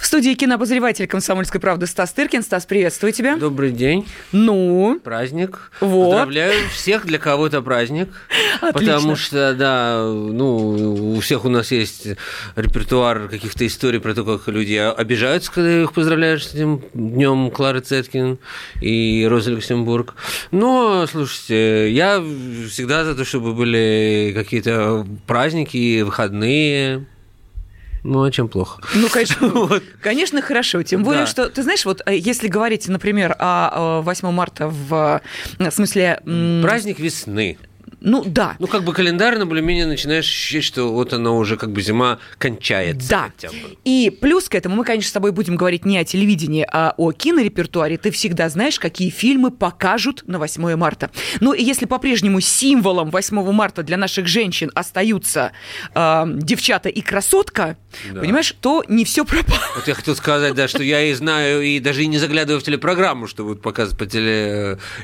В студии кинообозреватель «Комсомольской правды» Стас Тыркин. Стас, приветствую тебя. Добрый день. Ну? Праздник. Вот. Поздравляю всех, для кого это праздник. Отлично. Потому что, да, ну, у всех у нас есть репертуар каких-то историй про то, как люди обижаются, когда их поздравляешь с этим днем Клары Цеткин и Розы Люксембург. Но, слушайте, я всегда за то, чтобы были какие-то праздники, выходные. Ну, а чем плохо? Ну, конечно, конечно, хорошо. Тем более, Да. что, ты знаешь, вот э, если говорить, например, о э, 8 марта в э, смысле... м, Праздник весны. Ну, да. Ну, как бы календарно более-менее начинаешь ощущать, что вот она уже как бы зима кончается. Да. хотя бы. И плюс к этому мы, конечно, с тобой будем говорить не о телевидении, а о кинорепертуаре. Ты всегда знаешь, какие фильмы покажут на 8 марта. Ну и если по-прежнему символом 8 марта для наших женщин остаются э, девчата и красотка, Да. понимаешь, то не все пропало. Вот я хотел сказать, да, что я и знаю, и даже и не заглядываю в телепрограмму, что будут показывать по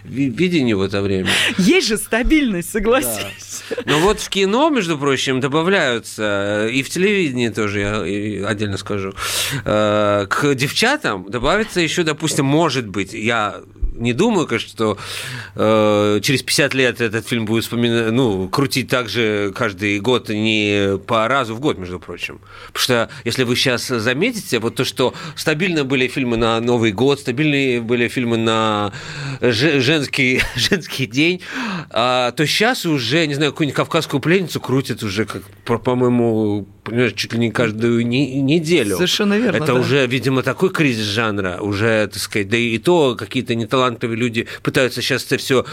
телевидению в это время. Есть же стабильность, согласись. Но вот в кино, между прочим, добавляются, и в телевидении тоже, я отдельно скажу, э, к девчатам добавится еще, допустим, может быть, я не думаю, конечно, что э, через 50 лет этот фильм будет вспоминать, ну, крутить так же каждый год, не по разу в год, между прочим. Потому что, если вы сейчас заметите, вот то, что стабильно были фильмы на Новый год, стабильные были фильмы на же- женский, женский день, а, то сейчас уже, не знаю, какую-нибудь кавказскую пленницу крутят уже, как, по- по-моему, понимаешь, чуть ли не каждую не- неделю. Совершенно верно, Это да. уже, видимо, такой кризис жанра, уже, так сказать, да и то какие-то неталантливые люди пытаются сейчас это все,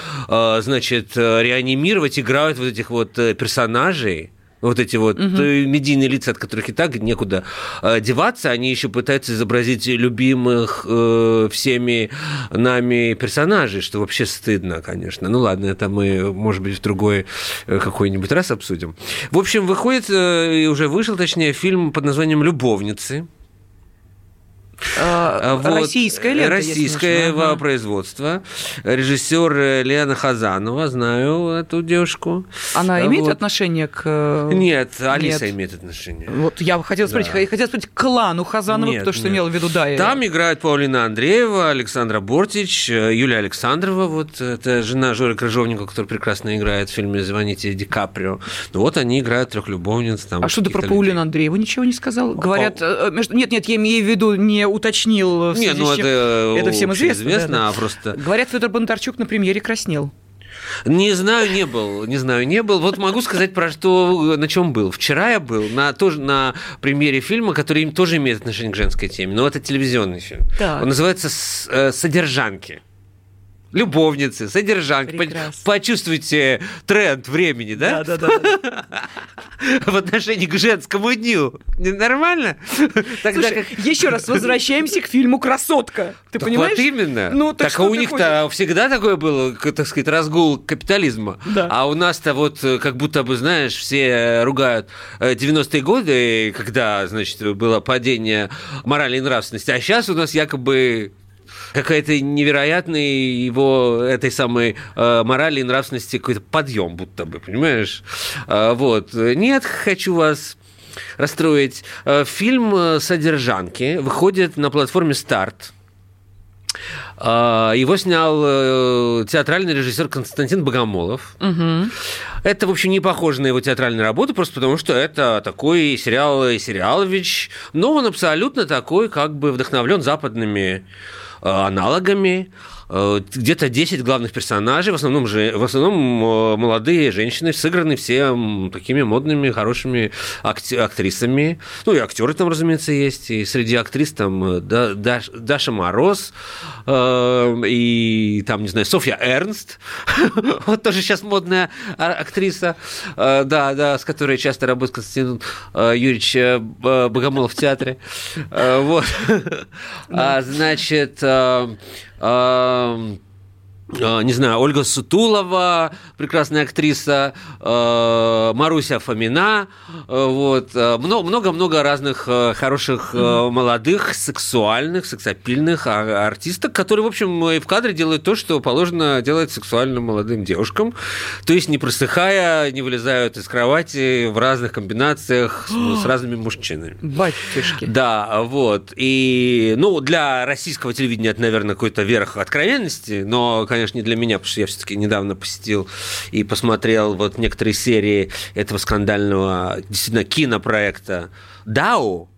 значит, э, реанимировать, играют вот этих вот э, персонажей. Вот эти вот э, медийные лица, от которых и так некуда э, деваться, они еще пытаются изобразить любимых э, всеми нами персонажей, что вообще стыдно, конечно. Ну ладно, это мы, может быть, в другой э, какой-нибудь раз обсудим. В общем, выходит, э, и уже вышел, точнее, фильм под названием «Любовницы». А, А вот, Российская лента, Российское. Ага. производство. Режиссер э, Лена Хазанова, знаю эту девушку. Она А имеет вот. отношение к... э, Нет, Алиса Нет. имеет отношение. Вот я хотела спросить, Да. я хотела спросить к клану Хазанова, Нет, потому что нет. имела в виду, да. я- Там играют Паулина Андреева, Александра Бортич, э, Юлия Александрова, вот это жена Жоры Крыжовникова, которая прекрасно играет в фильме «Звоните Ди Каприо». Ну вот они играют трех любовниц. Там, А что ты про каких-то Паулину Андрееву ничего не сказал? Говорят, А- между... нет, нет, я имею в виду, не уточнил. Не, ну это, это всем известно. известно, да, да. а просто... Говорят, Федор Бондарчук на премьере краснел. Не знаю, не был, не знаю, не был. Вот могу сказать про что, на чем был. Вчера я был на тоже на премьере фильма, который им тоже имеет отношение к женской теме, но это телевизионный фильм. Так. Он называется «С- э, "Содержанки". Любовницы, содержанки. Прекрасно. Почувствуйте тренд времени, да? да, да. В отношении к женскому дню. Нормально? Тогда Слушай, как- еще раз возвращаемся к фильму «Красотка». Ты Так понимаешь? вот именно. Ну, так а у них-то всегда такое было, так сказать, разгул капитализма. Да. А у нас-то вот э, как будто бы, знаешь, все ругают э, 90-е годы, когда, значит, было падение морали и нравственности. А сейчас у нас якобы какая-то невероятный его этой самой э, морали и нравственности какой-то подъем, будто бы, понимаешь? А, вот. Нет, хочу вас расстроить. Э, Фильм э, «Содержанки» выходит на платформе «Старт». А, Его снял э, театральный режиссер Константин Богомолов. Это, в общем, не похоже на его театральную работу, просто потому что это такой сериал сериалович, но он абсолютно такой, как бы вдохновлен западными э, аналогами. Э, Где-то 10 главных персонажей, в основном, же, в основном э, молодые женщины, сыграны все такими модными, хорошими актрисами. Ну, и актеры там, разумеется, есть. И среди актрис там Да- Даш- Даша Мороз, и там, не знаю, Софья Эрнст, вот тоже сейчас модная актриса, э, да, да, с которой часто работает Константин э, Юрьевич э, Богомолов в театре. Вот. А, Значит, не знаю, Ольга Сутулова, прекрасная актриса, э, Маруся Фомина, э, вот, много-много разных хороших молодых, сексуальных, сексапильных а, артисток, которые, в общем, и в кадре делают то, что положено делать сексуальным молодым девушкам, то есть не просыхая, не вылезают из кровати в разных комбинациях с, с разными мужчинами. Батюшки. Да, вот. И, ну, для российского телевидения это, наверное, какой-то верх откровенности, но, конечно, конечно, не для меня, потому что я все-таки недавно посетил и посмотрел вот некоторые серии этого скандального, действительно, кинопроекта «Дау»,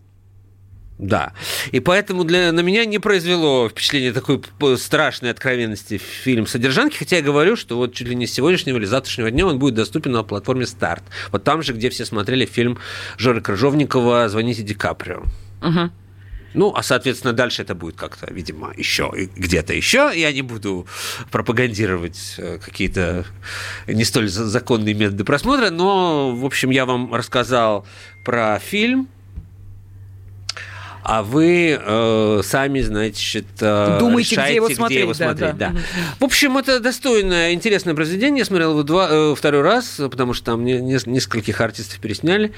да. И поэтому для, на меня не произвело впечатление такой страшной откровенности фильм «Содержанки», хотя я говорю, что вот чуть ли не с сегодняшнего или завтрашнего дня он будет доступен на платформе «Старт». Вот там же, где все смотрели фильм Жоры Крыжовникова «Звоните Ди Каприо». Угу. Ну, а, соответственно, дальше это будет как-то, видимо, еще где-то еще. Я не буду пропагандировать э, какие-то не столь законные методы просмотра, но, в общем, я вам рассказал про фильм, а вы э, сами, значит, э, Думаете, решаете, где его смотреть. Где его смотреть да, да. Да. В общем, это достойное, интересное произведение. Я смотрел его два, э, второй раз, потому что там не, не, нескольких артистов пересняли.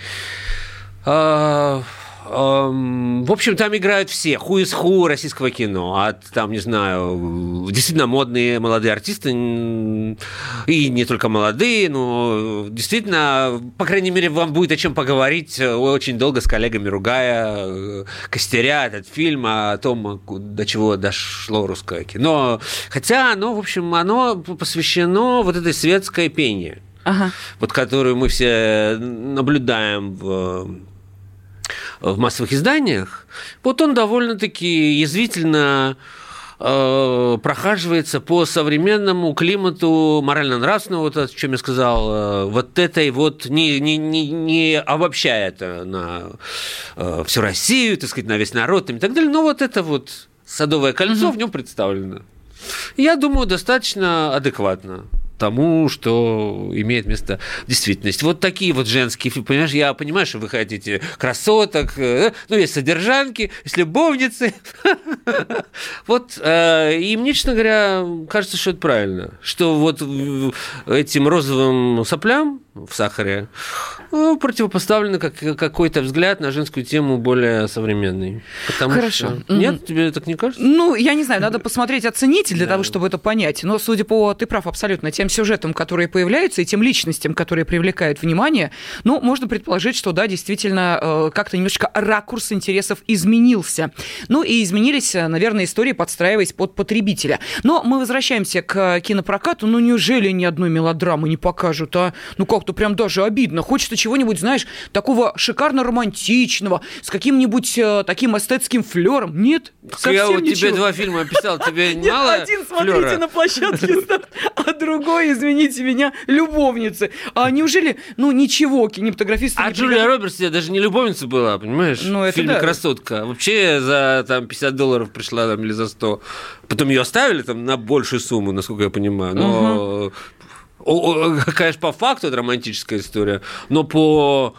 Э, в общем, там играют все, ху из ху российского кино. От, там, не знаю, действительно модные молодые артисты, и не только молодые, но действительно, по крайней мере, вам будет о чем поговорить э, очень долго с коллегами, ругая, э, костеря этот фильм о том, до чего дошло русское кино. Хотя оно, в общем, оно посвящено вот этой светской пене, ага. вот которую мы все наблюдаем в в массовых изданиях, вот он довольно-таки язвительно э, прохаживается по современному климату морально-нравственного, вот о чем я сказал, э, вот этой вот, не, не, не, не обобщая это на э, всю Россию, так сказать, на весь народ и так далее, но вот это вот садовое кольцо угу. в нем представлено. Я думаю, достаточно адекватно тому, что имеет место в действительности. Вот такие вот женские фильмы. Понимаешь, я понимаю, что вы хотите красоток, э, ну, есть содержанки, есть любовницы. Вот, э, и мне, честно говоря, кажется, что это правильно. Что вот этим розовым соплям в сахаре ну, противопоставлено как, какой-то взгляд на женскую тему более современный. Потому Хорошо. Что... Нет, тебе так не кажется? Ну, я не знаю, надо посмотреть, оценить для да. того, чтобы это понять. Но, судя по, ты прав абсолютно, тем сюжетам, которые появляются, и тем личностям, которые привлекают внимание, ну, можно предположить, что, да, действительно, э, как-то немножечко ракурс интересов изменился. Ну, и изменились, наверное, истории, подстраиваясь под потребителя. Но мы возвращаемся к кинопрокату. Ну, неужели ни одной мелодрамы не покажут, а? Ну, как-то прям даже обидно. Хочется чего-нибудь, знаешь, такого шикарно-романтичного, с каким-нибудь э, таким эстетским флером. Нет, совсем Я вот ничего. тебе два фильма описал, тебе мало Один смотрите на площадке, а другой, извините меня, любовницы. А неужели, ну, ничего кинематографисты А Джулия Робертс тебе даже не любовница была, понимаешь? Ну, это В фильме да. «Красотка». Вообще за там 50 долларов пришла там или за 100. Потом ее оставили там на большую сумму, насколько я понимаю. Но угу конечно, по факту это романтическая история, но по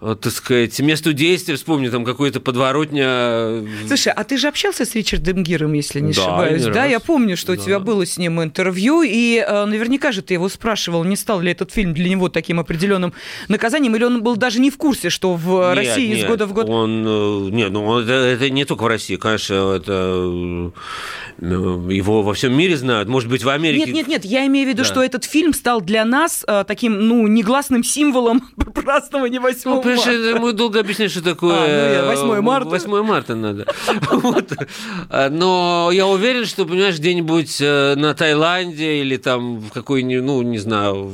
так сказать, месту действия, вспомни, там какой-то подворотня. Э, Слушай, а ты же общался с Ричардом Гиром, если не да, ошибаюсь, не да? Раз. Я помню, что да. у тебя было с ним интервью, и э, наверняка же ты его спрашивал, не стал ли этот фильм для него таким определенным наказанием, или он был даже не в курсе, что в нет, России нет, из года в год... Он, э, нет, ну это, это не только в России, конечно, это ну, его во всем мире знают, может быть, в Америке. Нет, нет, нет, я имею в виду, да. что этот фильм стал для нас э, таким, ну, негласным символом празднования 8 марта. Мы долго объясняли, что такое... А, ну, 8 марта. 8 марта надо. Но я уверен, что, понимаешь, где-нибудь э, на Таиланде или там в какой-нибудь, ну, не знаю,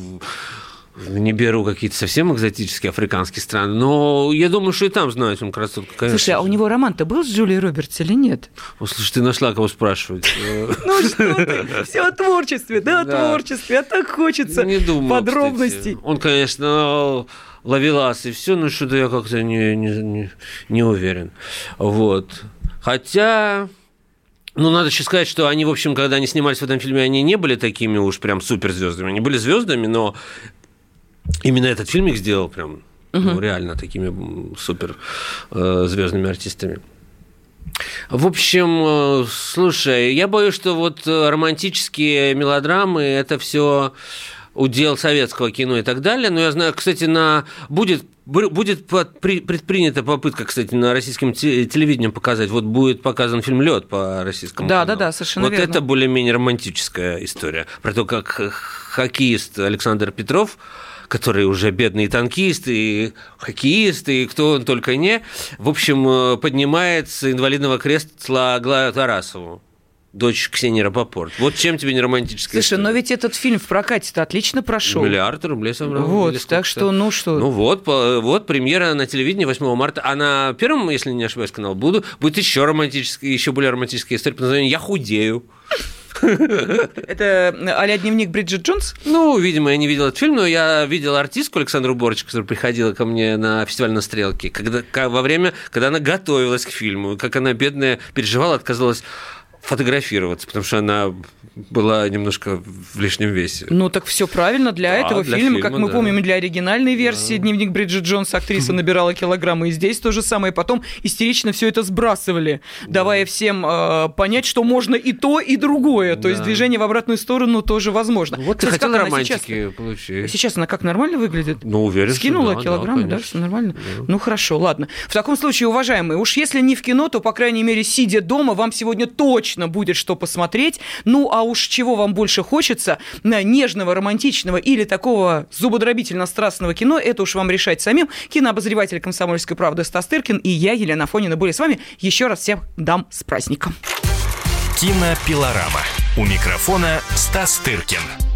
не беру какие-то совсем экзотические африканские страны, но я думаю, что и там знают он красотку, конечно. Слушай, а у него роман-то был с Джулией Робертс или нет? О, слушай, ты нашла кого спрашивать. Ну что ты, все о творчестве, да, о творчестве, а так хочется подробностей. Он, конечно, ловелас и все, но что-то я как-то не, не, не уверен. Вот. Хотя... Ну, надо еще сказать, что они, в общем, когда они снимались в этом фильме, они не были такими уж прям суперзвездами. Они были звездами, но именно этот фильм их сделал прям угу. ну, реально такими супер э, звездными артистами. В общем, э, слушай, я боюсь, что вот э, романтические мелодрамы это все удел советского кино и так далее. Но я знаю, кстати, на будет будет предпринята попытка, кстати, на российском телевидении показать. Вот будет показан фильм Лед по российскому. Да, кино. да, да, совершенно вот верно. Вот это более-менее романтическая история про то, как хоккеист Александр Петров который уже бедный танкист и хоккеист, и кто он только не, в общем, э, поднимает с инвалидного кресла Аглаю Тарасову дочь Ксении Рапопорт. Вот чем тебе не романтическая Слушай, история? но ведь этот фильм в прокате-то отлично прошел. Миллиард рублей собрал. Вот, так что, ну что... Ну вот, вот премьера на телевидении 8 марта. А на первом, если не ошибаюсь, канал буду, будет еще романтическая, еще более романтическая история под названием «Я худею». Это а дневник Бриджит Джонс? Ну, видимо, я не видел этот фильм, но я видел артистку Александру Борчик, которая приходила ко мне на фестиваль на Стрелке, когда, во время, когда она готовилась к фильму, как она, бедная, переживала, отказалась фотографироваться, потому что она была немножко в лишнем весе. Ну так все правильно для да, этого для фильма, фильма, как мы да. помним, для оригинальной версии да. «Дневник Бриджит Джонс» актриса набирала килограммы, и здесь то же самое. Потом истерично все это сбрасывали, да. давая всем э, понять, что можно и то, и другое. То да. есть движение в обратную сторону тоже возможно. Вот Кстати, ты хотел романтики сейчас, получить. Сейчас она как нормально выглядит? Ну, уверен, Скинула да, килограммы, да, да, все нормально? Да. Ну хорошо, ладно. В таком случае, уважаемые, уж если не в кино, то, по крайней мере, сидя дома, вам сегодня точно будет что посмотреть. Ну, а уж чего вам больше хочется, нежного, романтичного или такого зубодробительно-страстного кино, это уж вам решать самим. Кинообозреватель «Комсомольской правды» Стас Тыркин и я, Елена Фонина, были с вами. Еще раз всем дам с праздником. Кинопилорама. У микрофона Стас Тыркин.